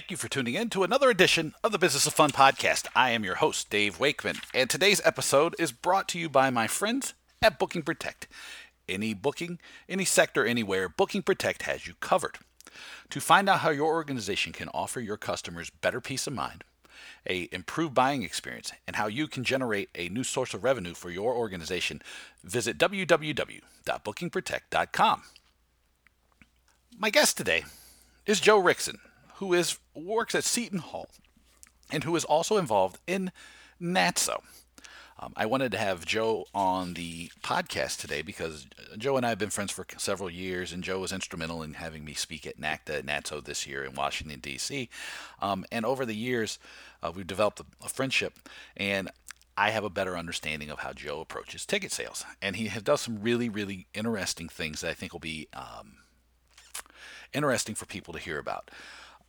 Thank you for tuning in to another edition of the Business of Fun podcast. I am your host, Dave Wakeman, and today's episode is brought to you by my friends at Booking Protect. Any booking, any sector, anywhere, Booking Protect has you covered. To find out how your organization can offer your customers better peace of mind, a improved buying experience, and how you can generate a new source of revenue for your organization, visit www.bookingprotect.com. My guest today is Joe Rickson who is works at Seton Hall and who is also involved in NATSO. Um, I wanted to have Joe on the podcast today because Joe and I have been friends for several years, and Joe was instrumental in having me speak at NACDA at NATSO this year in Washington, D.C. Um, and over the years, uh, we've developed a, a friendship, and I have a better understanding of how Joe approaches ticket sales. And he has done some really, really interesting things that I think will be um, interesting for people to hear about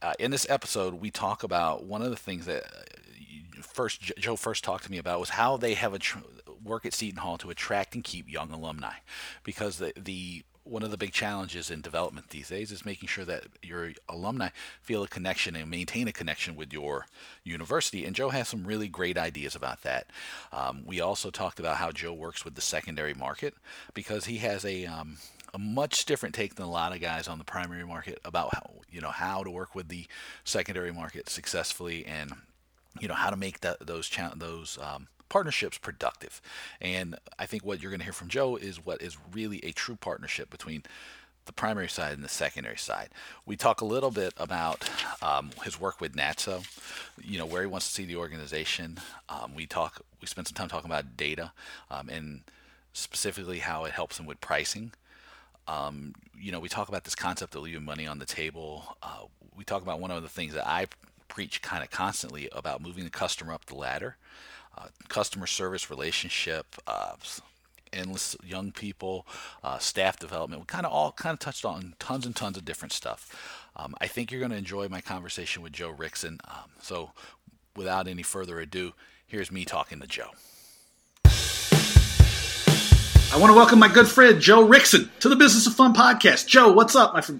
uh, in this episode, we talk about one of the things that uh, first Joe first talked to me about was how they have a tr- work at Seton Hall to attract and keep young alumni, because the the one of the big challenges in development these days is making sure that your alumni feel a connection and maintain a connection with your university. And Joe has some really great ideas about that. Um, we also talked about how Joe works with the secondary market because he has a um, a much different take than a lot of guys on the primary market about how you know how to work with the secondary market successfully and you know how to make that those cha- those um, partnerships productive. And I think what you're going to hear from Joe is what is really a true partnership between the primary side and the secondary side. We talk a little bit about um, his work with NATSO, you know, where he wants to see the organization. Um, we talk, we spend some time talking about data um, and specifically how it helps him with pricing. Um, you know, we talk about this concept of leaving money on the table. Uh, we talk about one of the things that I preach kind of constantly about moving the customer up the ladder, uh, customer service relationship, uh, endless young people, uh, staff development. We kind of all kind of touched on tons and tons of different stuff. Um, I think you're going to enjoy my conversation with Joe Rickson. Um, so, without any further ado, here's me talking to Joe. I want to welcome my good friend Joe Rickson to the Business of Fun podcast. Joe, what's up, my friend?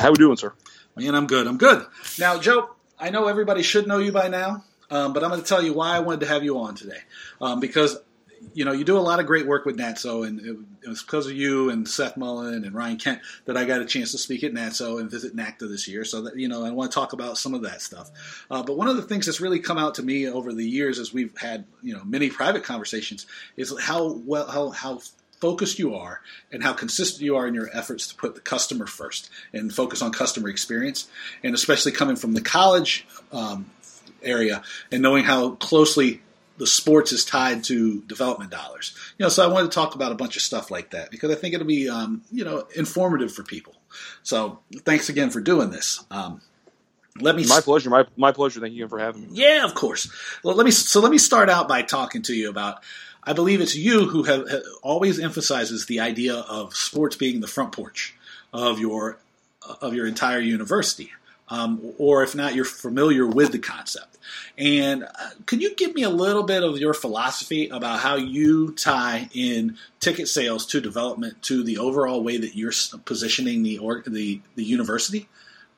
How we doing, sir? Man, I'm good. I'm good. Now, Joe, I know everybody should know you by now, um, but I'm going to tell you why I wanted to have you on today. Um, because you know, you do a lot of great work with NATSO, and it, it, was because of you and Seth Mullen and Ryan Kent that I got a chance to speak at NATSO and visit NACDA this year. So that you know, I want to talk about some of that stuff. Uh, but one of the things that's really come out to me over the years, as we've had you know many private conversations, is how well how how focused you are and how consistent you are in your efforts to put the customer first and focus on customer experience, and especially coming from the college um, area and knowing how closely the sports is tied to development dollars. You know, so I wanted to talk about a bunch of stuff like that because I think it'll be, um, you know, informative for people. So thanks again for doing this. Um, let me. My pleasure. My my pleasure. Thank you for having me. Yeah, of course. Well, let me. So let me start out by talking to you about. I believe it's you who have, have always emphasizes the idea of sports being the front porch of your of your entire university um, or if not, you're familiar with the concept. And uh, you give me a little bit of your philosophy about how you tie in ticket sales to development to the overall way that you're positioning the or, the the university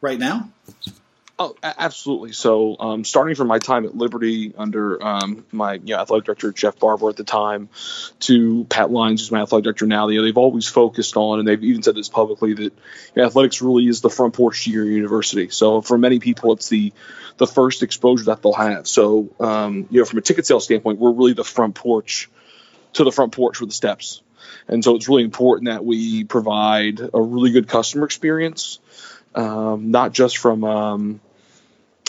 right now? Oh, absolutely. So, um, starting from my time at Liberty under um, my you know, athletic director Jeff Barber at the time, to Pat Lyons, who's my athletic director now, you know, they've always focused on, and they've even said this publicly that you know, athletics really is the front porch to your university. So, for many people, it's the the first exposure that they'll have. So, um, you know, from a ticket sales standpoint, we're really the front porch to the front porch with the steps, and so it's really important that we provide a really good customer experience, um, not just from um,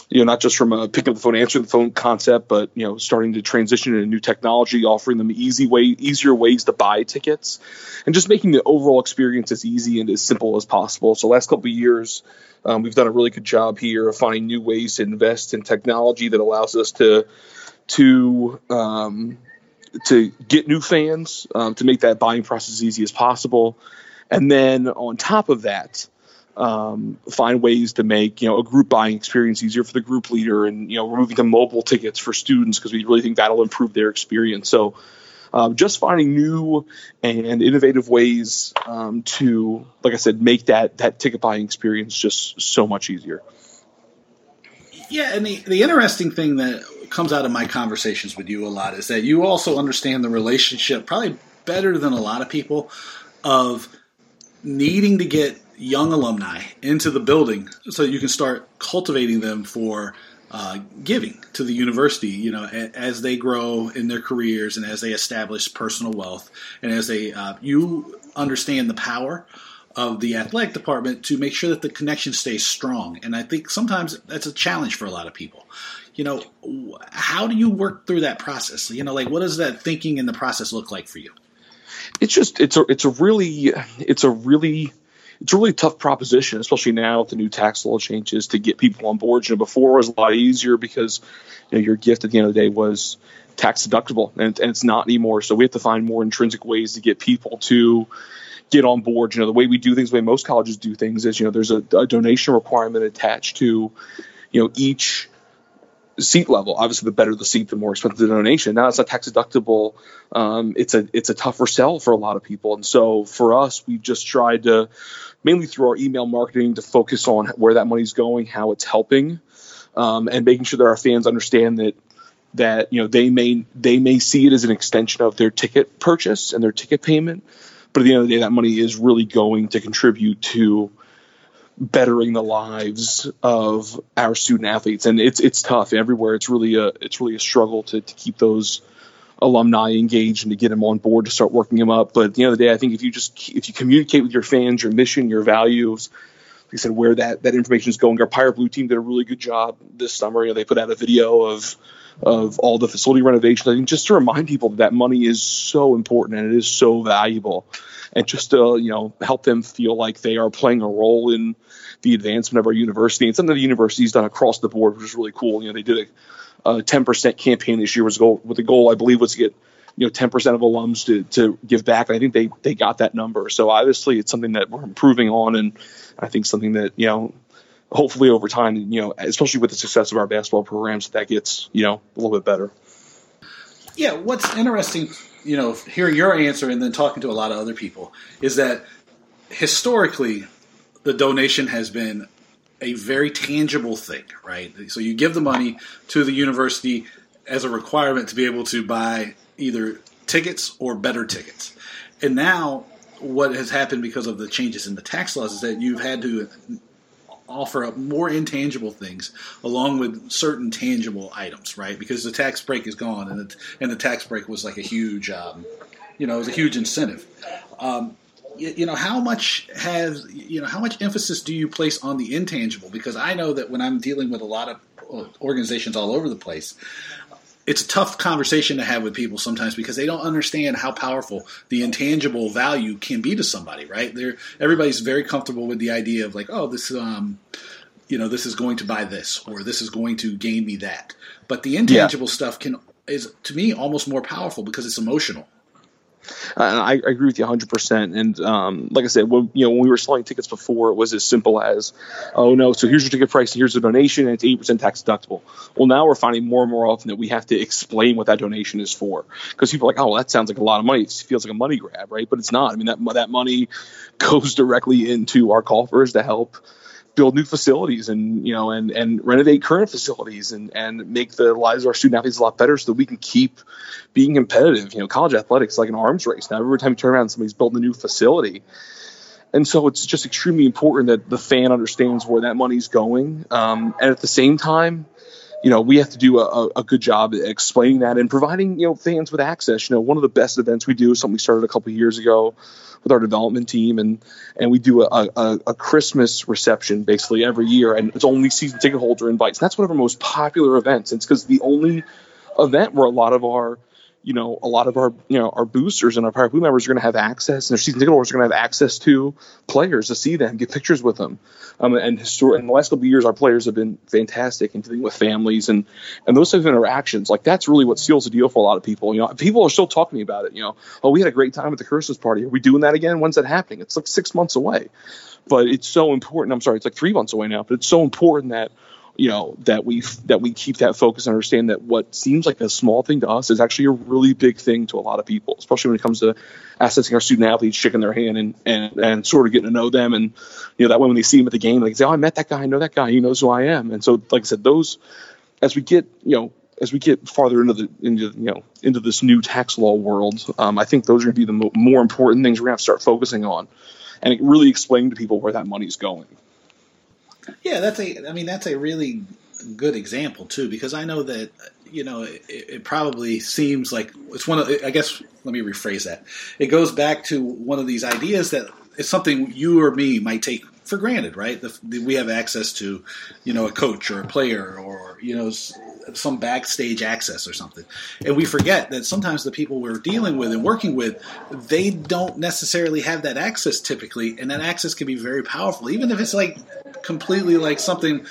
you know, not just from a picking up the phone, answering the phone concept, but you know, starting to transition into new technology, offering them easy way, easier ways to buy tickets, and just making the overall experience as easy and as simple as possible. So, last couple of years, um, we've done a really good job here of finding new ways to invest in technology that allows us to to um, to get new fans, um, to make that buying process as easy as possible, and then on top of that um, find ways to make you know a group buying experience easier for the group leader, and you know we're moving to mobile tickets for students because we really think that'll improve their experience. So. Um, just finding new and innovative ways um, to, like I said, make that that ticket buying experience just so much easier. Yeah, and the, the interesting thing that comes out of my conversations with you a lot is that you also understand the relationship probably better than a lot of people of needing to get young alumni into the building so you can start cultivating them for uh, giving to the university, you know, as they grow in their careers and as they establish personal wealth, and as they uh, you understand the power of the athletic department to make sure that the connection stays strong. And I think sometimes that's a challenge for a lot of people. You know, how do you work through that process? You know, like what does that thinking in the process look like for you? It's just it's a it's a really it's a really it's a really tough proposition, especially now with the new tax law changes to get people on board. You know, before it was a lot easier because you know your gift at the end of the day was tax deductible, and, and it's not anymore. So we have to find more intrinsic ways to get people to get on board. You know, the way we do things, the way most colleges do things is, you know, there's a, a donation requirement attached to, you know, each seat level. Obviously, the better the seat, the more expensive the donation. Now it's not tax deductible. Um, it's a it's a tougher sell for a lot of people, and so for us, we've just tried to mainly through our email marketing to focus on where that money's going, how it's helping, um, and making sure that our fans understand that that you know they may they may see it as an extension of their ticket purchase and their ticket payment, but at the end of the day, that money is really going to contribute to bettering the lives of our student athletes and it's it's tough everywhere it's really a it's really a struggle to, to keep those alumni engaged and to get them on board to start working them up but at the end of the day i think if you just if you communicate with your fans your mission your values like I said, where that, that information is going. Our Pirate Blue team did a really good job this summer. You know, they put out a video of of all the facility renovations. I think just to remind people that, that money is so important and it is so valuable, and just to you know help them feel like they are playing a role in the advancement of our university and something the university's done across the board, which is really cool. You know, they did a, a 10% campaign this year was goal with the goal I believe was to get you know 10% of alums to, to give back. And I think they they got that number. So obviously it's something that we're improving on, and I think something that you know hopefully over time, you know, especially with the success of our basketball programs, that gets you know a little bit better. Yeah, what's interesting, you know, hearing your answer and then talking to a lot of other people is that historically the donation has been a very tangible thing, right? So you give the money to the university as a requirement to be able to buy either tickets or better tickets. And now what has happened because of the changes in the tax laws is that you've had to offer up more intangible things along with certain tangible items, right? Because the tax break is gone, and the, and the tax break was like a huge, um, you know, it was a huge incentive. Um, you, know, how much has you know how much emphasis do you place on the intangible? Because I know that when I'm dealing with a lot of uh, organizations all over the place, it's a tough conversation to have with people sometimes because they don't understand how powerful the intangible value can be to somebody, right? They're everybody's very comfortable with the idea of like, oh, this um you know, this is going to buy this or this is going to gain me that. But the intangible yeah. stuff can is to me almost more powerful because it's emotional. I, I, agree with you 100%. And um, like I said, when, you know, when we were selling tickets before, it was as simple as, oh no, so here's your ticket price, here's a donation, and it's 8% tax deductible. Well, now we're finding more and more often that we have to explain what that donation is for, because people are like, oh, well, that sounds like a lot of money. It feels like a money grab, right? But it's not. I mean, that that money goes directly into our coffers to help build new facilities and you know and and renovate current facilities and and make the lives of our student athletes a lot better so that we can keep being competitive. You know, college athletics like an arms race. Now every time you turn around, somebody's building a new facility. And so it's just extremely important that the fan understands where that money's going. Um, and at the same time, you know, we have to do a, a, good job explaining that and providing, you know, fans with access. You know, one of the best events we do is something we started a couple years ago with our development team, and and we do a, a, a, Christmas reception basically every year, and it's only season ticket holder invites. And that's one of our most popular events. It's because the only event where a lot of our you know, a lot of our, you know, our boosters and our Pirate Blue members are going to have access, and their season ticket holders are going to have access to players to see them, get pictures with them. Um, and histor- in the last couple of years, our players have been fantastic in dealing with families and and those types of interactions. Like that's really what seals the deal for a lot of people. You know, people are still talking to me about it. You know, oh, we had a great time at the Christmas party. Are we doing that again? When's that happening? It's like six months away, but it's so important. I'm sorry, it's like three months away now, but it's so important that you know that we that we keep that focus and understand that what seems like a small thing to us is actually a really big thing to a lot of people, especially when it comes to assessing our student athletes, shaking their hand and and and sort of getting to know them, and you know that way when they see them at the game, they say, "Oh, I met that guy, I know that guy, he knows who I am," and so like I said, those as we get you know as we get farther into the into you know into this new tax law world, um, I think those are going to be the mo- more important things we're going to have to start focusing on, and really explain to people where that money's going. Yeah, that's a. I mean, that's a really good example too, because I know that you know it, it probably seems like it's one of. I guess let me rephrase that. It goes back to one of these ideas that it's something you or me might take for granted, right? The, the, we have access to, you know, a coach or a player or you know some backstage access or something, and we forget that sometimes the people we're dealing with and working with, they don't necessarily have that access typically, and that access can be very powerful, even if it's like completely like something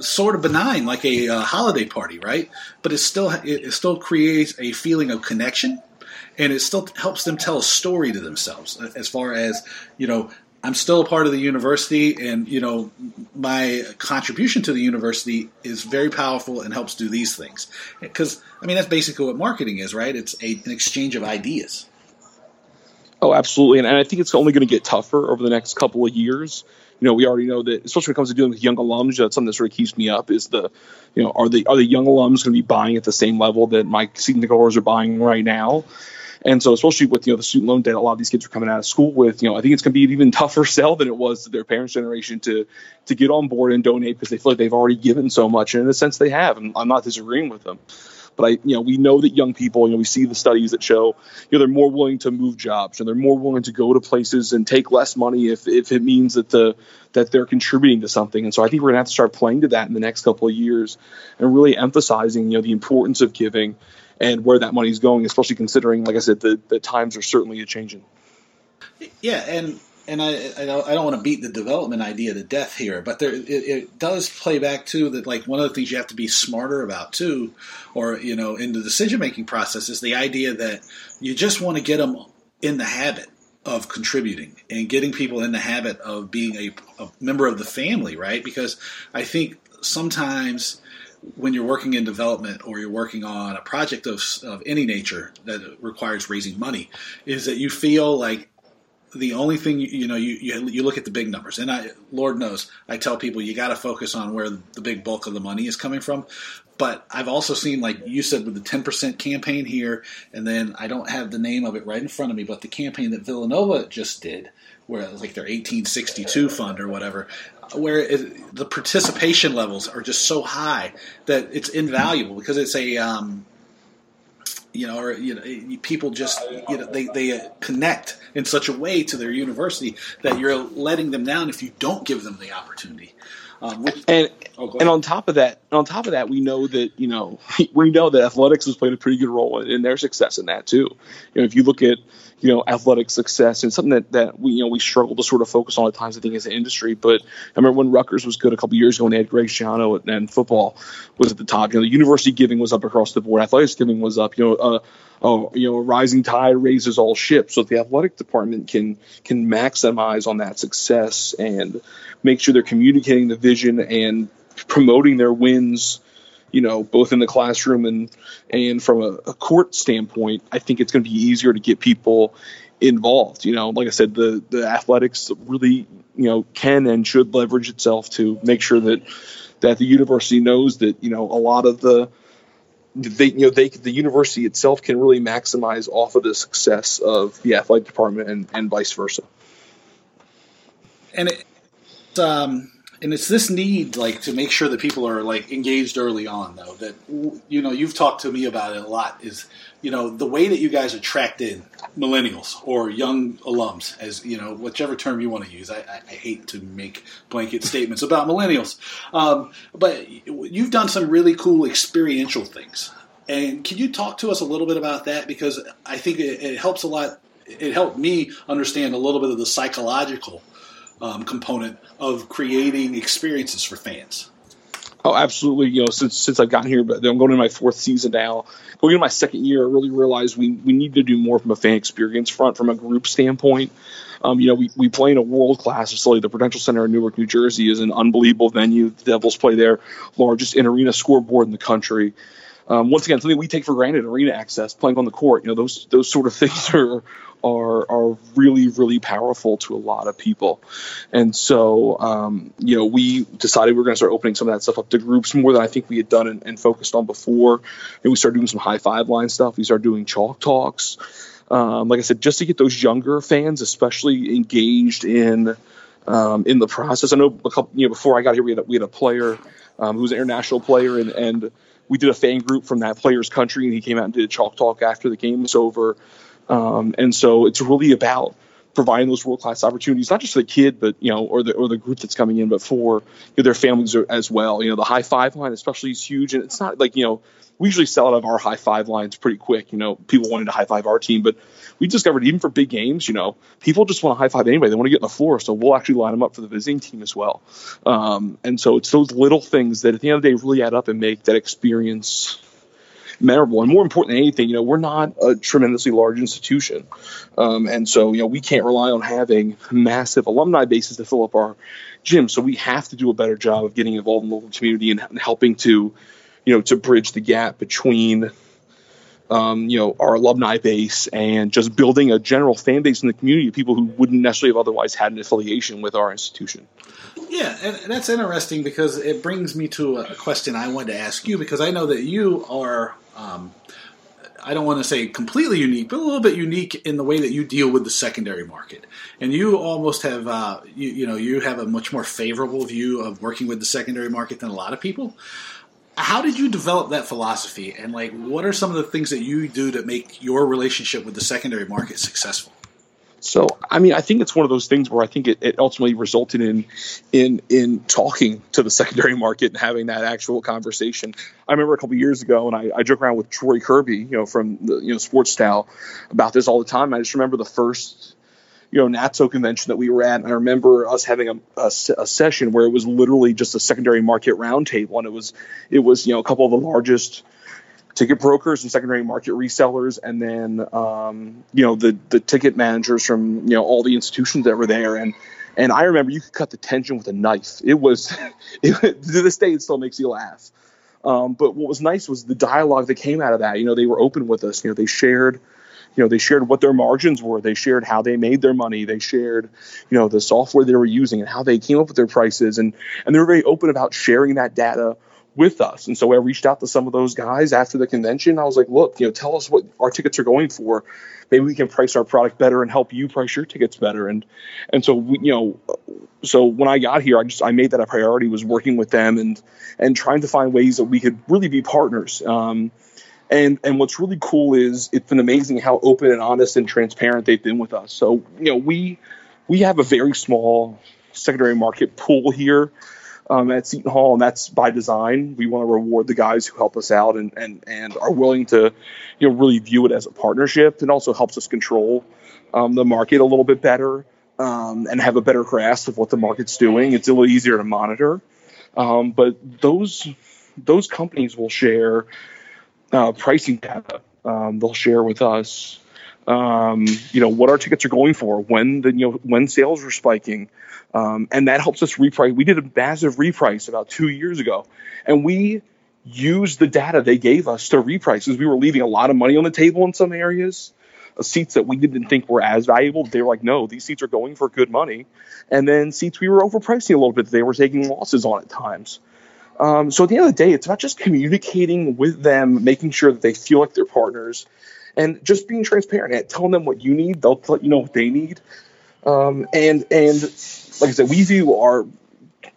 sort of benign, like a uh, holiday party, right? But it still it still creates a feeling of connection, and it still helps them tell a story to themselves as far as you know. I'm still a part of the university, and you know my contribution to the university is very powerful and helps do these things. Because I mean that's basically what marketing is, right? It's a, an exchange of ideas. Oh, absolutely, and, and I think it's only going to get tougher over the next couple of years you know, we already know that, especially when it comes to dealing with young alums, that's something that sort of keeps me up. Is the, you know, are the are the young alums going to be buying at the same level that my season goers are buying right now? And so, especially with you know the student loan debt, a lot of these kids are coming out of school with, you know, I think it's going to be an even tougher sell than it was to their parents' generation to to get on board and donate because they feel like they've already given so much, and in a sense they have. And I'm not disagreeing with them. But I, you know, we know that young people, you know, we see the studies that show, you know, they're more willing to move jobs and they're more willing to go to places and take less money if, if it means that the that they're contributing to something. And so I think we're gonna have to start playing to that in the next couple of years and really emphasizing, you know, the importance of giving and where that money is going, especially considering, like I said, the, the times are certainly changing. Yeah, and and I, I don't, want to beat the development idea to death here, but there, it, it, does play back to that. Like one of the things you have to be smarter about too, or you know, in the decision making process is the idea that you just want to get them in the habit of contributing and getting people in the habit of being a, a member of the family, right? Because I think sometimes when you're working in development or you're working on a project of, of any nature that requires raising money, is that you feel like the only thing you, you know you, you, you look at the big numbers. And I Lord knows I tell people you got to focus on where the big bulk of the money is coming from. But I've also seen like you said with the 10% campaign here and then I don't have the name of it right in front of me but the campaign that Villanova just did where it was like their 1862 fund or whatever where it, the participation levels are just so high that it's invaluable because it's a um, you know, or you know, people just you know they they connect in such a way to their university that you're letting them down if you don't give them the opportunity. Um, which, and oh, and on top of that, on top of that, we know that you know we know that athletics has played a pretty good role in, in their success in that too. You know, if you look at you know athletic success and something that, that we you know we struggle to sort of focus on at times I think as an industry. But I remember when Rutgers was good a couple years ago and they had Greg Schiano and, and, football was at the top. You know the university giving was up across the board, athletics giving was up. You know. Uh, uh, you know, a rising tide raises all ships. So if the athletic department can can maximize on that success and make sure they're communicating the vision and promoting their wins you know, both in the classroom and and from a, a court standpoint, I think it's going to be easier to get people involved. You know, like I said, the the athletics really you know can and should leverage itself to make sure that that the university knows that you know a lot of the they you know they the university itself can really maximize off of the success of the athletic department and, and vice versa. And it, um, and it's this need like to make sure that people are like engaged early on though that you know you've talked to me about it a lot is you know the way that you guys attract in millennials or young alums as you know whichever term you want to use. I, I hate to make blanket statements about millennials. Um, but you've done some really cool experiential things. And can you talk to us a little bit about that? Because i think it, it helps a lot it helped me understand a little bit of the psychological um, component of creating experiences for fans. Oh, absolutely. You know, since since I've gotten here, but I'm going into my fourth season now. Going into my second year, I really realized we we need to do more from a fan experience front, from a group standpoint. Um, you know, we, we play in a world class facility. The Prudential Center in Newark, New Jersey is an unbelievable venue. The Devils play there, largest in arena scoreboard in the country. Um, once again, something we take for granted, arena access, playing on the court. You know, those those sort of things are are are really really powerful to a lot of people. And so, um, you know, we decided we were going to start opening some of that stuff up to groups more than I think we had done and, and focused on before. And we started doing some high five line stuff. We started doing chalk talks. Um, like I said, just to get those younger fans, especially engaged in um, in the process. I know a couple, you know, before I got here, we had a, we had a player um, who was an international player, and, and we did a fan group from that player's country, and he came out and did a chalk talk after the game was over. Um, and so it's really about providing those world class opportunities, not just for the kid, but you know, or the or the group that's coming in, but for you know, their families as well. You know, the high five line especially is huge, and it's not like you know we usually sell out of our high five lines pretty quick. You know, people wanting to high five our team, but we discovered even for big games, you know, people just want to high five anybody. They want to get on the floor, so we'll actually line them up for the visiting team as well. Um, and so it's those little things that at the end of the day really add up and make that experience memorable. And more important than anything, you know, we're not a tremendously large institution. Um, and so, you know, we can't rely on having massive alumni bases to fill up our gym. So we have to do a better job of getting involved in the local community and, helping to, you know, to bridge the gap between um, you know, our alumni base and just building a general fan base in the community of people who wouldn't necessarily have otherwise had an affiliation with our institution. Yeah, and that's interesting because it brings me to a question I wanted to ask you because I know that you are. Um, I don't want to say completely unique, but a little bit unique in the way that you deal with the secondary market. And you almost have, uh, you, you know, you have a much more favorable view of working with the secondary market than a lot of people. How did you develop that philosophy? And like what are some of the things that you do to make your relationship with the secondary market successful so i mean i think it's one of those things where i think it, it ultimately resulted in in in talking to the secondary market and having that actual conversation. I remember a couple years ago and I, I joke around with troy kirby you know from the you know sports style about this all the time. I just remember the first you know NATSO convention that we were at, and I remember us having a, a, a, session where it was literally just a secondary market roundtable, and it was it was you know a couple of the largest ticket brokers and secondary market resellers, and then um, you know the the ticket managers from you know all the institutions that were there, and and I remember you could cut the tension with a knife. It was it, to this day it still makes you laugh. Um, but what was nice was the dialogue that came out of that. You know, they were open with us. You know, they shared you know they shared what their margins were they shared how they made their money they shared you know the software they were using and how they came up with their prices and and they were very open about sharing that data with us. And so i reached out to some of those guys after the convention. I was like look you know tell us what our tickets are going for. Maybe we can price our product better and help you price your tickets better. And and so we, you know so when i got here i just i made that a priority was working with them and and trying to find ways that we could really be partners. Um, and and what's really cool is it's been amazing how open and honest and transparent they've been with us. So you know we we have a very small secondary market pool here um, at Seton Hall, and that's by design. We want to reward the guys who help us out and and and are willing to you know really view it as a partnership, and also helps us control um, the market a little bit better um, and have a better grasp of what the market's doing. It's a little easier to monitor, um, but those those companies will share uh, pricing data. Um, they'll share with us, um, you know, what our tickets are going for, when the you know when sales are spiking, um, and that helps us reprice. We did a massive reprice about two years ago, and we used the data they gave us to reprice because we were leaving a lot of money on the table in some areas. Uh, seats that we didn't think were as valuable, they were like, no, these seats are going for good money. And then seats we were overpricing a little bit, they were taking losses on at times. Um, so at the end of the day, it's about just communicating with them, making sure that they feel like they're partners, and just being transparent and telling them what you need. They'll let you know what they need. Um, and and like I said, we view our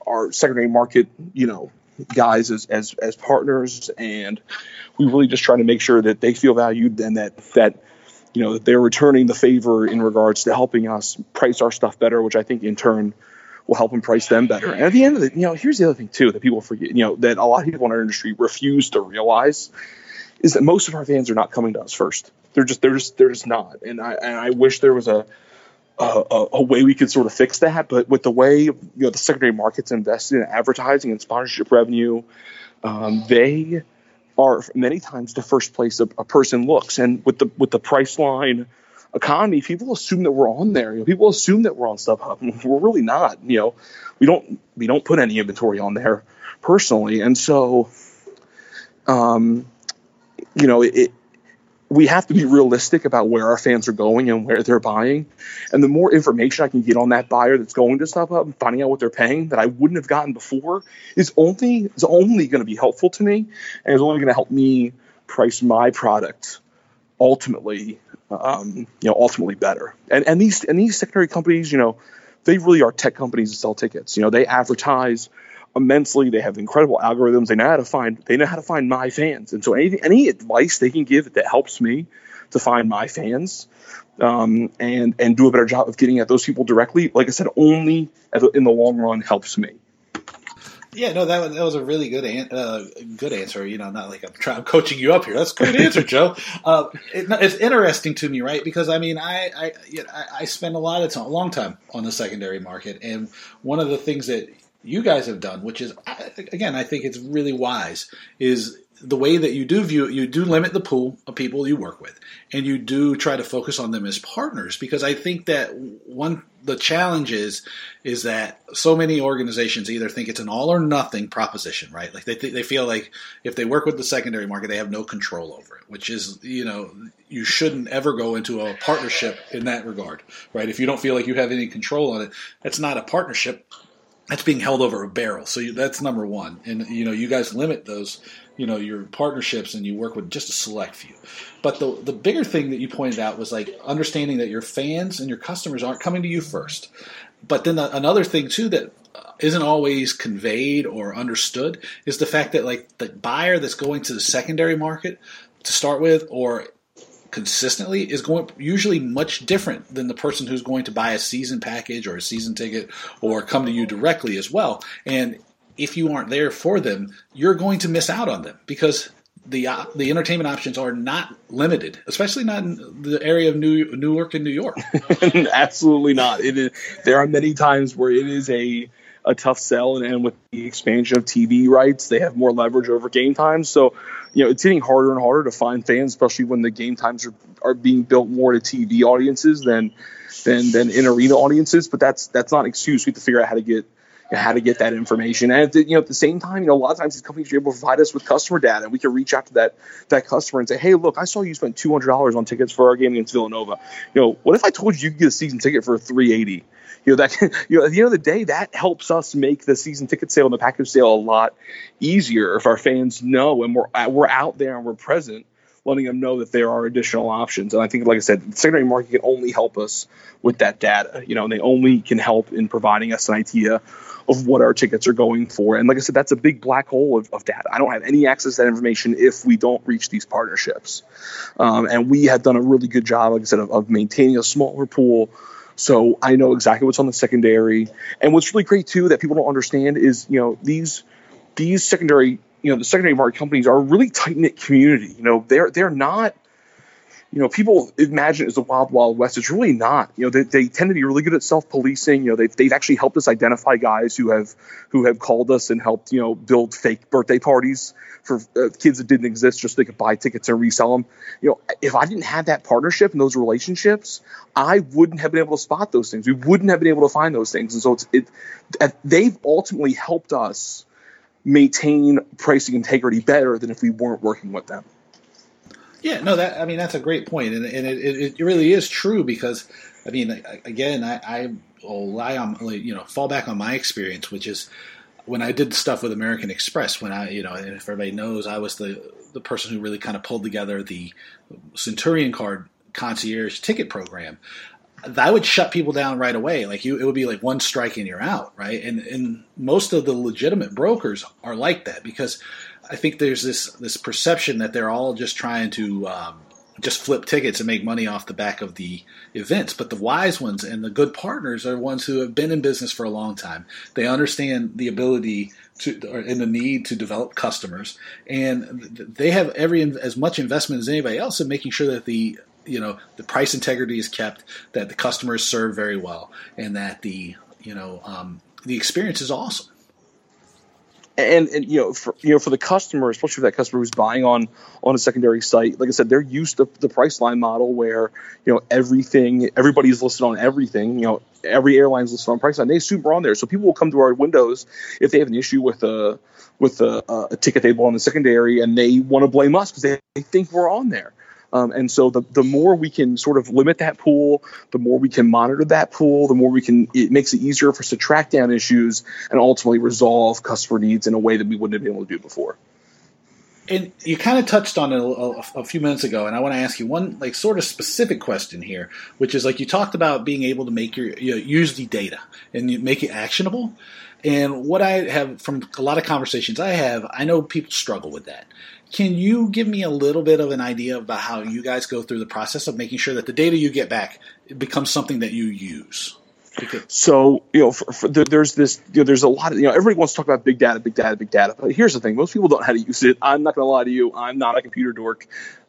our secondary market, you know, guys as as as partners, and we really just try to make sure that they feel valued and that that you know that they're returning the favor in regards to helping us price our stuff better, which I think in turn will help them price them better. And at the end of it, you know, here's the other thing too that people forget, you know, that a lot of people in our industry refuse to realize is that most of our fans are not coming to us first. They're just they're just they're just not. And I and I wish there was a a, a, way we could sort of fix that. But with the way you know the secondary markets invested in advertising and sponsorship revenue, um, they are many times the first place a, a, person looks. And with the with the Priceline economy, people assume that we're on there. You know, people assume that we're on StubHub. We're really not. You know, we don't we don't put any inventory on there personally, and so, um, you know, it, we have to be realistic about where our fans are going and where they're buying. And the more information I can get on that buyer that's going to StubHub and finding out what they're paying that I wouldn't have gotten before is only is only going to be helpful to me and is only going to help me price my product ultimately um, you know ultimately better. And and these and these secondary companies, you know, they really are tech companies that sell tickets. You know, they advertise immensely. They have incredible algorithms. They know how to find they know how to find my fans. And so any any advice they can give that helps me to find my fans um, and and do a better job of getting at those people directly, like I said, only in the long run helps me. Yeah, no, that was, that was a really good an, uh, good answer. You know, not like I'm trying I'm coaching you up here. That's a good answer, Joe. Uh, it, it's interesting to me, right? Because I mean, I I, you know, I spend a lot of time, a long time on the secondary market, and one of the things that you guys have done, which is again, I think it's really wise, is the way that you do view you do limit the pool of people you work with, and you do try to focus on them as partners. Because I think that one the challenge is is that so many organizations either think it's an all or nothing proposition, right? Like they th- they feel like if they work with the secondary market, they have no control over it, which is you know you shouldn't ever go into a partnership in that regard, right? If you don't feel like you have any control on it, that's not a partnership that's being held over a barrel. So you, that's number one. And you know, you guys limit those, you know, your partnerships and you work with just a select few. But the the bigger thing that you pointed out was like understanding that your fans and your customers aren't coming to you first. But then the, another thing too that uh, isn't always conveyed or understood is the fact that like the buyer that's going to the secondary market to start with or consistently is going usually much different than the person who's going to buy a season package or a season ticket or come to you directly as well. And if you aren't there for them, you're going to miss out on them because the uh, the entertainment options are not limited, especially not in the area of New Newark and New York. Absolutely not. It is. There are many times where it is a a tough sell, and, and with the expansion of TV rights, they have more leverage over game times. So you know, it's getting harder and harder to find fans, especially when the game times are, are being built more to TV audiences than than than in arena audiences. But that's that's not an excuse. We have to figure out how to get how to get that information. And at the, you know, at the same time, you know, a lot of times these companies are able to provide us with customer data, and we can reach out to that that customer and say, "Hey, look, I saw you spent two hundred dollars on tickets for our game against Villanova. You know, what if I told you you could get a season ticket for three eighty? you know that you know at the end of the day that helps us make the season ticket sale and the package sale a lot easier if our fans know and we're we're out there and we're present letting them know that there are additional options. And i think like i said the secondary market can only help us with that data you know and they only can help in providing us an idea of what our tickets are going for. And like i said that's a big black hole of, of data. I don't have any access to that information if we don't reach these partnerships. Um, and we have done a really good job like i said of, of maintaining a smaller pool. So I know exactly what's on the secondary. And what's really great too that people don't understand is, you know, these these secondary, you know, the secondary market companies are a really tight knit community. You know, they're they're not you know, people imagine as the wild, wild west. It's really not. You know, they, they tend to be really good at self-policing. You know, they've, they've actually helped us identify guys who have who have called us and helped you know build fake birthday parties for uh, kids that didn't exist, just so they could buy tickets and resell them. You know, if I didn't have that partnership and those relationships, I wouldn't have been able to spot those things. We wouldn't have been able to find those things. And so it's it. They've ultimately helped us maintain pricing integrity better than if we weren't working with them. Yeah, no, that I mean that's a great point, and, and it, it, really is true because I mean again I, I will rely on you know fall back on my experience, which is when I did stuff with American Express. When I you know if everybody knows I was the the person who really kind of pulled together the Centurion card concierge ticket program. I would shut people down right away. Like you, it would be like one strike and you're out, right? And and most of the legitimate brokers are like that because I think there's this this perception that they're all just trying to um, just flip tickets and make money off the back of the events. But the wise ones and the good partners are ones who have been in business for a long time. They understand the ability to and the need to develop customers, and they have every as much investment as anybody else in making sure that the you know the price integrity is kept, that the customer is served very well, and that the you know um, the experience is awesome and, and you know for you know for the customer, especially for that customer who's buying on on a secondary site, like I said, they're used to the Priceline model where you know everything, everybody's listed on everything. You know, every airline's listed on Priceline. They assume we're on there, so people will come to our windows if they have an issue with a with a, a ticket they bought on the secondary, and they want to blame us because they, they think we're on there. Um, and so the, the more we can sort of limit that pool, the more we can monitor that pool, the more we can, it makes it easier for us to track down issues and ultimately resolve customer needs in a way that we wouldn't have been able to do before. And you kind of touched on it a, a, a, few minutes ago, and I want to ask you one like sort of specific question here, which is like you talked about being able to make your you know, use the data and you make it actionable. And what I have from a lot of conversations I have, I know people struggle with that. Can you give me a little bit of an idea about how you guys go through the process of making sure that the data you get back becomes something that you use? Because so you know, for, for the, there's this, you know, there's a lot of, you know, everybody wants to talk about big data, big data, big data. But here's the thing: most people don't know how to use it. I'm not going to lie to you. I'm not a computer dork.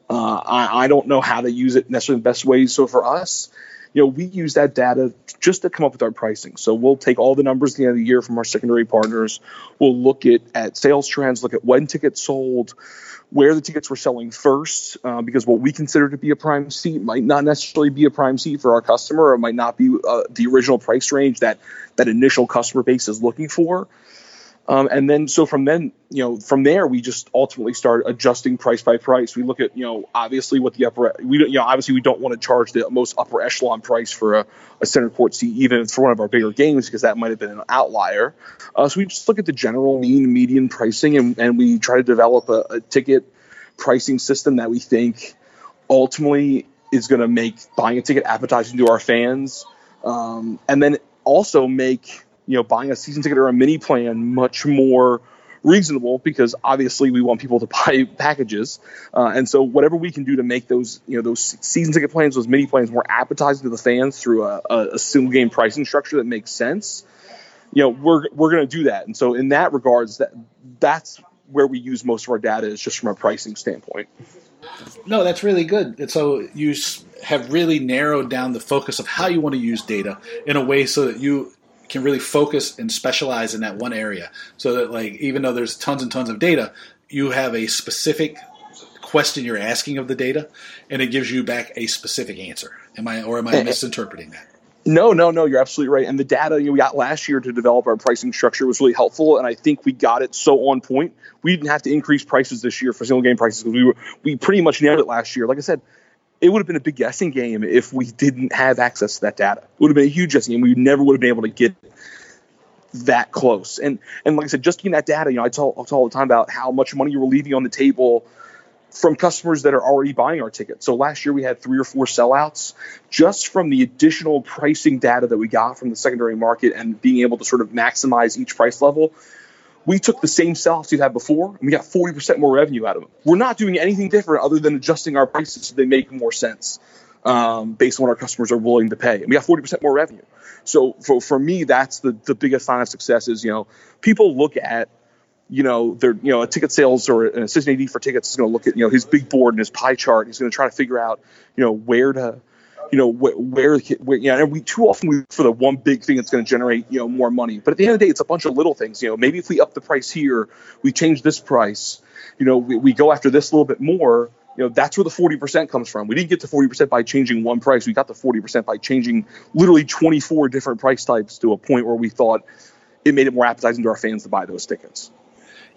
Uh, I, I don't know how to use it necessarily the best ways. So for us, you know, we use that data just to come up with our pricing. So we'll take all the numbers at the end of the year from our secondary partners. We'll look at, at sales trends, look at when tickets sold, where the tickets were selling first, uh, because what we consider to be a prime seat might not necessarily be a prime seat for our customer, or might not be uh, the original price range that that initial customer base is looking for. Um, and then, so from then, you know, from there, we just ultimately start adjusting price by price. We look at, you know, obviously what the upper, we don't, you know, obviously we don't want to charge the most upper echelon price for a, a center court seat, even for one of our bigger games, because that might have been an outlier. Uh, so we just look at the general mean median pricing, and, and we try to develop a, a ticket pricing system that we think ultimately is going to make buying a ticket appetizing to our fans, um, and then also make you know buying a season ticket or a mini plan much more reasonable because obviously we want people to buy packages. Uh, and so whatever we can do to make those you know those season ticket plans those mini plans more appetizing to the fans through a, a single game pricing structure that makes sense you know we're we're going to do that. And so in that regards that that's where we use most of our data is just from a pricing standpoint. No that's really good. So you have really narrowed down the focus of how you want to use data in a way so that you can really focus and specialize in that one area so that like even though there's tons and tons of data you have a specific question you're asking of the data and it gives you back a specific answer am i or am i eh, eh. misinterpreting that no, no, no. You're absolutely right. And the data we got last year to develop our pricing structure was really helpful, and I think we got it so on point. We didn't have to increase prices this year for single game prices because we were we pretty much nailed it last year. Like I said, it would have been a big guessing game if we didn't have access to that data. It would have been a huge guessing game. We never would have been able to get that close. And and like I said, just getting that data, you know, I talk, I talk all the time about how much money you were leaving on the table from customers that are already buying our tickets. So last year we had three or four sellouts just from the additional pricing data that we got from the secondary market and being able to sort of maximize each price level we took the same sellouts we had before and we got 40% more revenue out of them. We're not doing anything different other than adjusting our prices so they make more sense um, based on what our customers are willing to pay. And we got 40% more revenue. So for, for me, that's the, the biggest sign of success is, you know, people look at, you know, their, you know, a ticket sales or an assistant AD for tickets is going to look at, you know, his big board and his pie chart. He's going to try to figure out, you know, where to, you know where, where, where you know, and we too often we for the one big thing that's going to generate you know more money. But at the end of the day, it's a bunch of little things. You know, maybe if we up the price here, we change this price. You know, we, we go after this a little bit more. You know, that's where the 40% comes from. We didn't get to 40% by changing one price. We got to 40% by changing literally 24 different price types to a point where we thought it made it more appetizing to our fans to buy those tickets.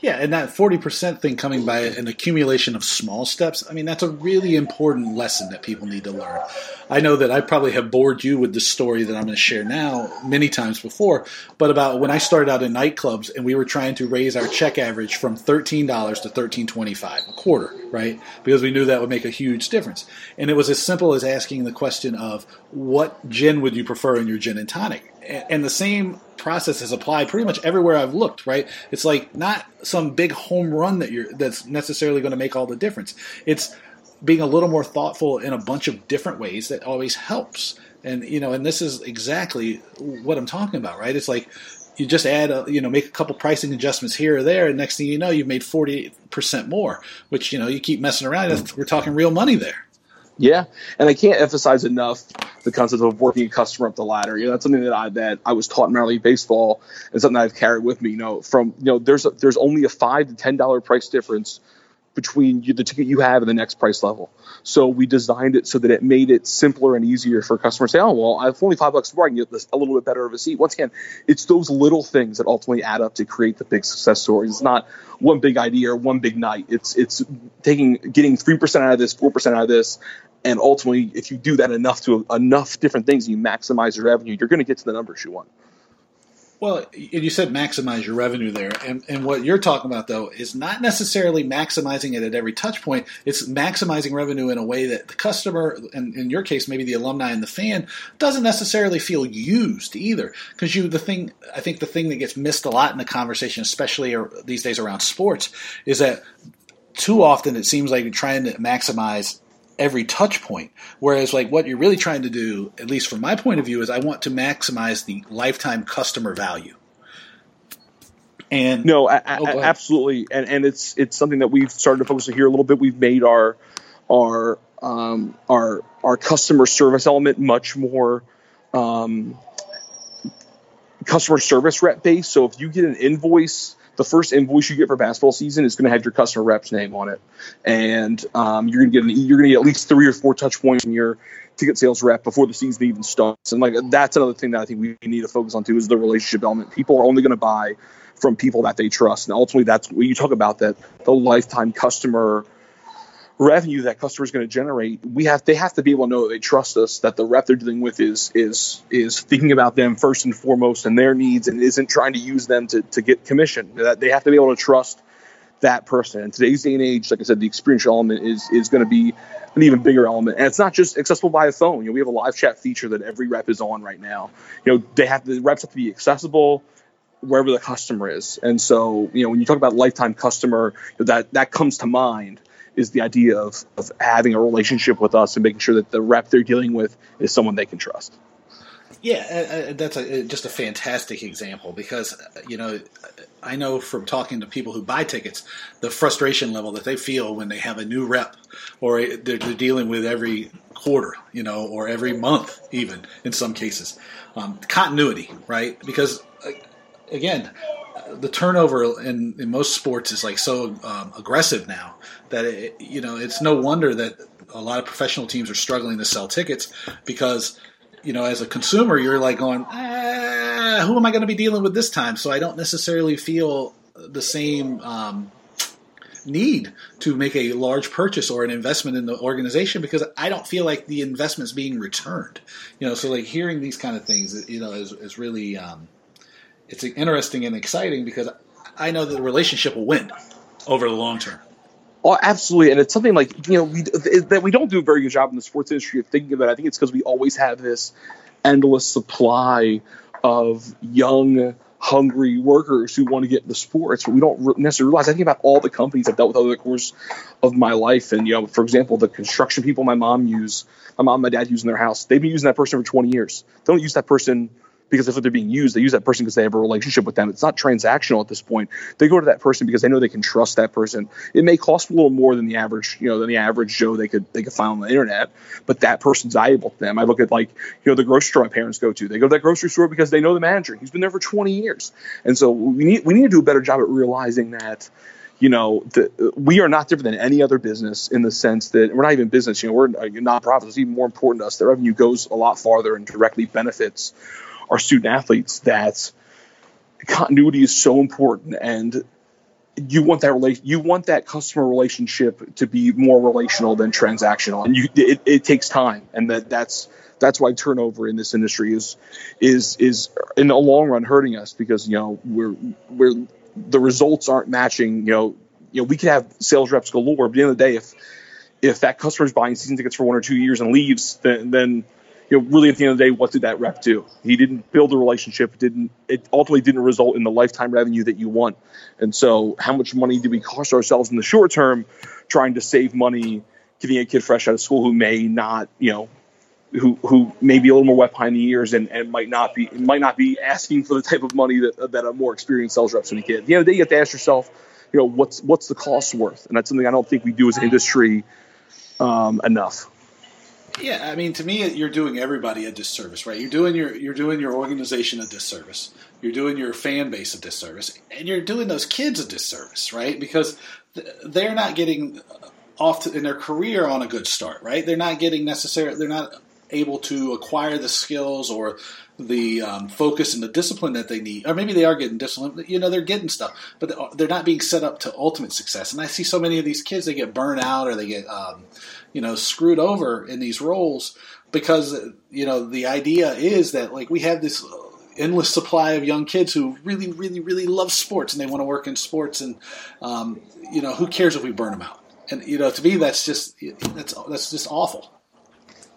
Yeah, and that 40% thing coming by an accumulation of small steps, I mean, that's a really important lesson that people need to learn. I know that I probably have bored you with the story that I'm going to share now many times before, but about when I started out in nightclubs and we were trying to raise our check average from $13 to $13.25 a quarter, right? Because we knew that would make a huge difference. And it was as simple as asking the question of what gin would you prefer in your gin and tonic? and the same process is applied pretty much everywhere I've looked. Right? It's like not some big home run that you're that's necessarily going to make all the difference. It's being a little more thoughtful in a bunch of different ways that always helps. And you know, and this is exactly what I'm talking about, right? It's like you just add a, you know, make a couple pricing adjustments here or there, and next thing you know, you've made 40% more, which, you know, you keep messing around, we're talking real money there. Yeah, and I can't emphasize enough the concept of working a customer up the ladder. You know, that's something that I that I was taught in minor league baseball, and something I've carried with me. You know, from you know, there's a, there's only a five to ten dollar price difference between you, the ticket you have and the next price level. So we designed it so that it made it simpler and easier for customers to say, oh, well, I have only five bucks more, I can get this a little bit better of a seat. Once again, it's those little things that ultimately add up to create the big success stories. It's not one big idea or one big night. It's it's taking getting three percent out of this, four percent out of this, and ultimately, if you do that enough to enough different things, you maximize your revenue. You're going to get to the numbers you want. Well, you said maximize your revenue there, and, and what you're talking about though is not necessarily maximizing it at every touch point. It's maximizing revenue in a way that the customer, and in your case, maybe the alumni and the fan, doesn't necessarily feel used either. Because you, the thing, I think the thing that gets missed a lot in the conversation, especially these days around sports, is that too often it seems like you're trying to maximize every touch point. Whereas, like, what you're really trying to do, at least from my point of view, is I want to maximize the lifetime customer value. And no, a- oh, absolutely, and and it's it's something that we've started to focus on here a little bit. We've made our our um, our our customer service element much more um, customer service rep based. So if you get an invoice the first invoice you get for basketball season is going to have your customer rep's name on it, and um, you're going to get an, you're going to get at least three or four touch points from your ticket sales rep before the season even starts. And like that's another thing that I think we need to focus on too is the relationship element. People are only going to buy from people that they trust, and ultimately that's what you talk about that the lifetime customer revenue that customer is going to generate, we have they have to be able to know that they trust us, that the rep they're dealing with is is is thinking about them first and foremost and their needs, and isn't trying to use them to, to get commission. That they have to be able to trust that person. In today's day and age, like I said, the experiential element is is going to be an even bigger element, and it's not just accessible by a phone. You know, we have a live chat feature that every rep is on right now. You know, they have the reps have to be accessible wherever the customer is, and so you know when you talk about lifetime customer, that that comes to mind is the idea of, of having a relationship with us and making sure that the rep they're dealing with is someone they can trust. Yeah, uh, that's a, just a fantastic example because you know I know from talking to people who buy tickets the frustration level that they feel when they have a new rep or they're, they're dealing with every quarter, you know, or every month even in some cases. Um, continuity, right? Because uh, again, the turnover in, in most sports is like so um, aggressive now that it, you know it's no wonder that a lot of professional teams are struggling to sell tickets because you know as a consumer you're like going ah, who am I going to be dealing with this time? So I don't necessarily feel the same um, need to make a large purchase or an investment in the organization because I don't feel like the investment's being returned. You know so like hearing these kind of things you know is, is really um, it's interesting and exciting because I know that the relationship will win over the long term. Oh, absolutely, and it's something like you know we that we don't do a very good job in the sports industry of thinking about. It. I think it's because we always have this endless supply of young, hungry workers who want to get into sports, but we don't necessarily realize. I think about all the companies I've dealt with over the course of my life, and you know, for example, the construction people my mom use, my mom, and my dad use in their house. They've been using that person for 20 years. They don't use that person because if they're being used, they use that person because they have a relationship with them. It's not transactional at this point. They go to that person because they know they can trust that person. It may cost a little more than the average, you know, than the average Joe they could they could find on the internet, but that person's valuable to them. I look at like you know the grocery store my parents go to. They go to that grocery store because they know the manager. He's been there for 20 years, and so we need we need to do a better job at realizing that you know, the, we are not different than any other business in the sense that we're not even business. You know, we're a nonprofit. It's even more important to us. The revenue goes a lot farther and directly benefits our student athletes that continuity is so important and you want that you want that customer relationship to be more relational than transactional. And you it, it takes time. And that that's that's why turnover in this industry is is is in the long run hurting us because you know we're we're the results aren't matching you know you know we could have sales reps galore but at the end of the day if if that customer is buying season tickets for one or two years and leaves then then you know, really at the end of the day, what did that rep do? He didn't build a relationship. It didn't. It ultimately didn't result in the lifetime revenue that you want. And so, how much money do we cost ourselves in the short term trying to save money, getting a kid fresh out of school who may not, you know, who who may be a little more wet behind the ears and, and might not be might not be asking for the type of money that that a more experienced sales rep's going to get. At the end of the day, you have to ask yourself, you know, what's what's the cost worth? And that's something I don't think we do as an industry um, enough. Yeah, I mean, to me, you're doing everybody a disservice, right? You're doing your you're doing your organization a disservice. You're doing your fan base a disservice, and you're doing those kids a disservice, right? Because they're not getting off to, in their career on a good start, right? They're not getting necessarily they're not able to acquire the skills or the um, focus and the discipline that they need, or maybe they are getting discipline. You know, they're getting stuff, but they're not being set up to ultimate success. And I see so many of these kids they get burned out or they get um, you know screwed over in these roles because you know the idea is that like we have this endless supply of young kids who really, really, really love sports and they want to work in sports. And um, you know, who cares if we burn them out? And you know, to me, that's just that's that's just awful.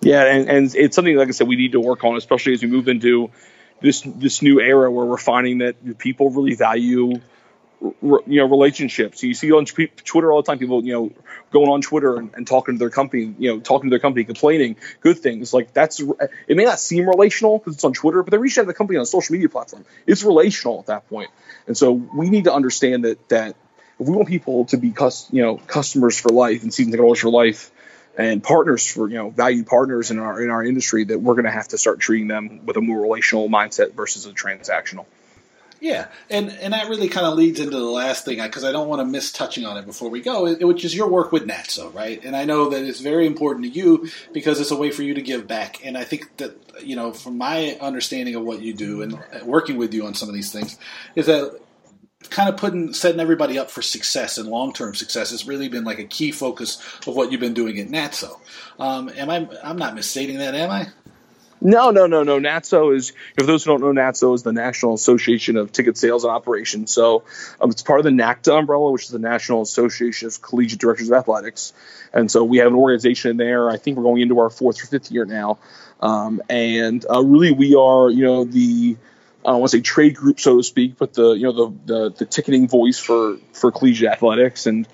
Yeah, and, and it's something like I said we need to work on, especially as we move into this this new era where we're finding that people really value you know relationships. You see on Twitter all the time people you know going on Twitter and, and, talking to their company, you know, talking to their company, complaining good things. Like that's it may not seem relational because it's on Twitter, but they're reaching out to the company on a social media platform. It's relational at that point, and so we need to understand that that if we want people to be cus- you know customers for life and season ticket for life and partners for you know value partners in our in our industry that we're going to have to start treating them with a more relational mindset versus a transactional. Yeah, and and that really kind of leads into the last thing because I don't want to miss touching on it before we go, which is your work with NAATSO, right? And I know that it's very important to you because it's a way for you to give back. And I think that you know, from my understanding of what you do and working with you on some of these things, is that kind of putting setting everybody up for success and long term success has really been like a key focus of what you've been doing at NAATSO. Um, am I? I'm not misstating that, am I? No, no, no, no. NAATSO is, if those who don't know, NAATSO is the National Association of Ticket Sales and Operations. So um, it's part of the NACDA umbrella, which is the National Association of Collegiate Directors of Athletics. And so we have an organization in there. I think we're going into our fourth or fifth year now. Um, and uh, really, we are, you know, the Uh, I don't want to say trade group, so to speak, but the you know the, the the ticketing voice for for collegiate athletics. And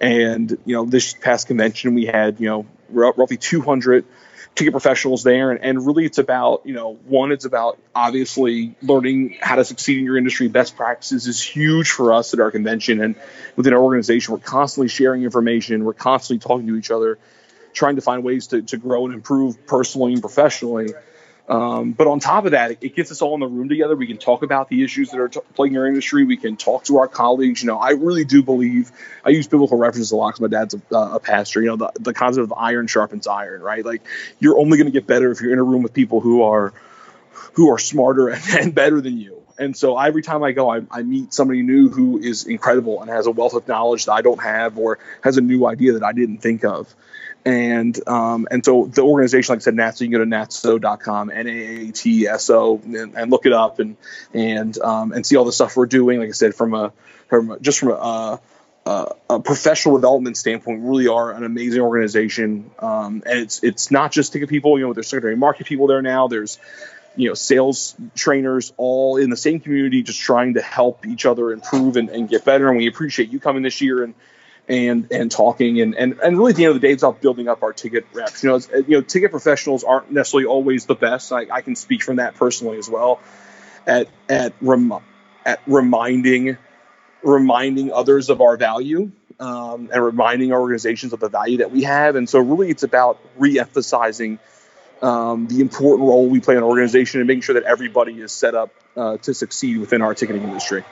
and you know this past convention we had you know roughly 200 ticket professionals there. And, and really, it's about, you know, one, it's about obviously learning how to succeed in your industry. Best practices is huge for us at our convention and within our organization. We're constantly sharing information, we're constantly talking to each other, trying to find ways to, to grow and improve personally and professionally. Um, but on top of that, it, gets us all in the room together. We can talk about the issues that are t- plaguing our industry. We can talk to our colleagues. You know, I really do believe I use biblical references a lot because my dad's a, uh, a, pastor. You know, the, the concept of iron sharpens iron, right? Like you're only going to get better if you're in a room with people who are who are smarter and, and better than you. And so every time I go, I, I, meet somebody new who is incredible and has a wealth of knowledge that I don't have or has a new idea that I didn't think of and um, and so the organization, like I said, NAATSO, you can go to naatso.com, N-A-A-T-S-O, and, and look it up and and um, and see all the stuff we're doing. Like I said, from a from a, just from a, a, a, professional development standpoint, we really are an amazing organization. Um, and it's it's not just ticket people. You know, there's secondary market people there now. There's you know sales trainers all in the same community, just trying to help each other improve and, and get better. And we appreciate you coming this year and and and talking and, and and really at the end of the day it's about building up our ticket reps. You know you know ticket professionals aren't necessarily always the best. I, I can speak from that personally as well. At at rem, at reminding reminding others of our value um, and reminding our organizations of the value that we have. And so really it's about re-emphasizing um, the important role we play in an organization and making sure that everybody is set up uh, to succeed within our ticketing industry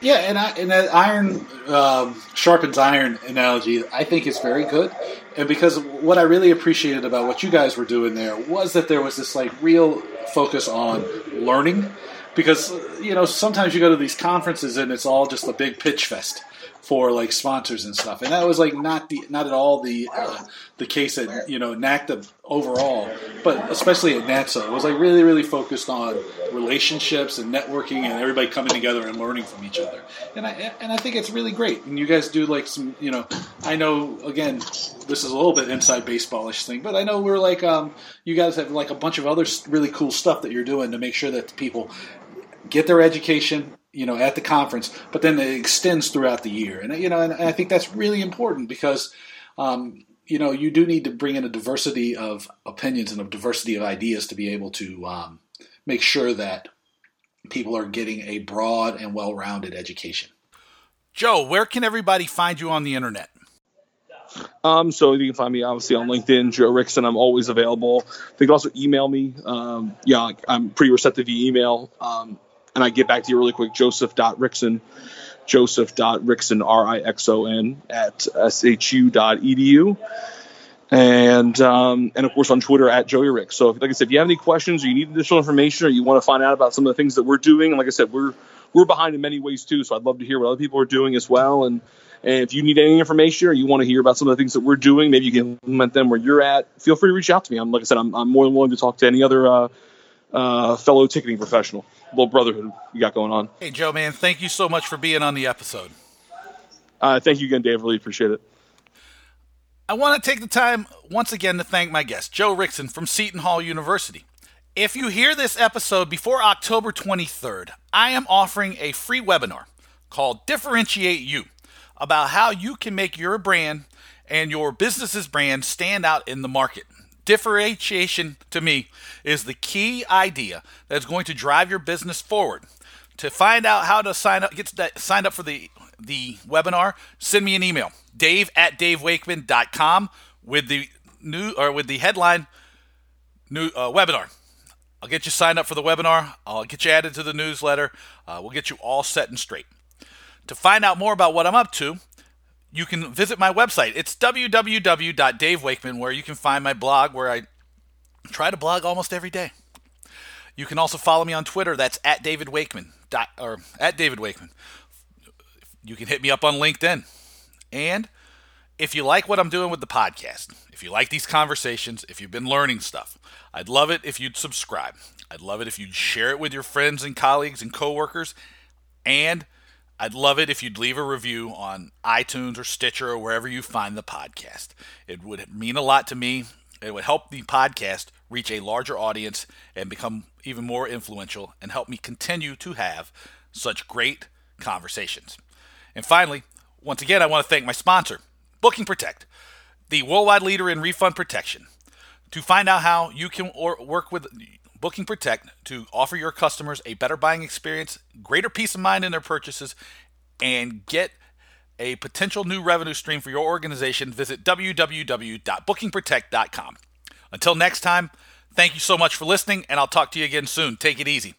yeah, and I, and that iron um, sharpens iron analogy, I think is very good. And because what I really appreciated about what you guys were doing there was that there was this like real focus on learning. Because you know sometimes you go to these conferences and it's all just a big pitch fest for like sponsors and stuff, and that was like not the not at all the uh, the case at you know NACDA overall, but especially at NAATSO, it was like really really focused on relationships and networking and everybody coming together and learning from each other, and I and I think it's really great. And you guys do like some you know I know again this is a little bit inside baseballish thing, but I know we're like um, you guys have like a bunch of other really cool stuff that you're doing to make sure that people get their education you know, at the conference, but then it extends throughout the year. And, you know, and I think that's really important because, um, you know, you do need to bring in a diversity of opinions and a diversity of ideas to be able to um, make sure that people are getting a broad and well rounded education. Joe, where can everybody find you on the internet? Um, so you can find me obviously on LinkedIn, Joe Rixon. I'm always available. They can also email me. Um, yeah, I'm pretty receptive to email. Um, and I get back to you really quick. Joseph.Rixon, Joseph.Rixon, R I X O N, at shu.edu. And um, and of course on Twitter at Joey Rick. So like I said, if you have any questions or you need additional information or you want to find out about some of the things that we're doing, and like I said, we're we're behind in many ways too. So I'd love to hear what other people are doing as well. And and if you need any information or you want to hear about some of the things that we're doing, maybe you can implement them where you're at. Feel free to reach out to me. I'm like I said, I'm, I'm more than willing to talk to any other uh, uh, fellow ticketing professional, little brotherhood you got going on. Hey, Joe, man, thank you so much for being on the episode. Uh, thank you again, Dave. Really appreciate it. I want to take the time once again to thank my guest, Joe Rixon from Seton Hall University. If you hear this episode before October 23rd, I am offering a free webinar called Differentiate You about how you can make your brand and your business's brand stand out in the market. Differentiation to me is the key idea that's going to drive your business forward. To find out how to sign up, get signed up for the the webinar, send me an email, dave at davewakeman.com with the new or with the headline new uh, webinar. I'll get you signed up for the webinar. I'll get you added to the newsletter. Uh, we'll get you all set and straight. To find out more about what I'm up to, you can visit my website. It's www.davewakeman, where you can find my blog, where I try to blog almost every day. You can also follow me on Twitter. That's at David Wakeman, or at David Wakeman. You can hit me up on LinkedIn. And if you like what I'm doing with the podcast, if you like these conversations, if you've been learning stuff, I'd love it if you'd subscribe. I'd love it if you'd share it with your friends and colleagues and coworkers. And I'd love it if you'd leave a review on iTunes or Stitcher or wherever you find the podcast. It would mean a lot to me. It would help the podcast reach a larger audience and become even more influential and help me continue to have such great conversations. And finally, once again, I want to thank my sponsor, Booking Protect, the worldwide leader in refund protection. To find out how you can work with Booking Protect to offer your customers a better buying experience, greater peace of mind in their purchases, and get a potential new revenue stream for your organization, visit www.bookingprotect.com. Until next time, thank you so much for listening, and I'll talk to you again soon. Take it easy.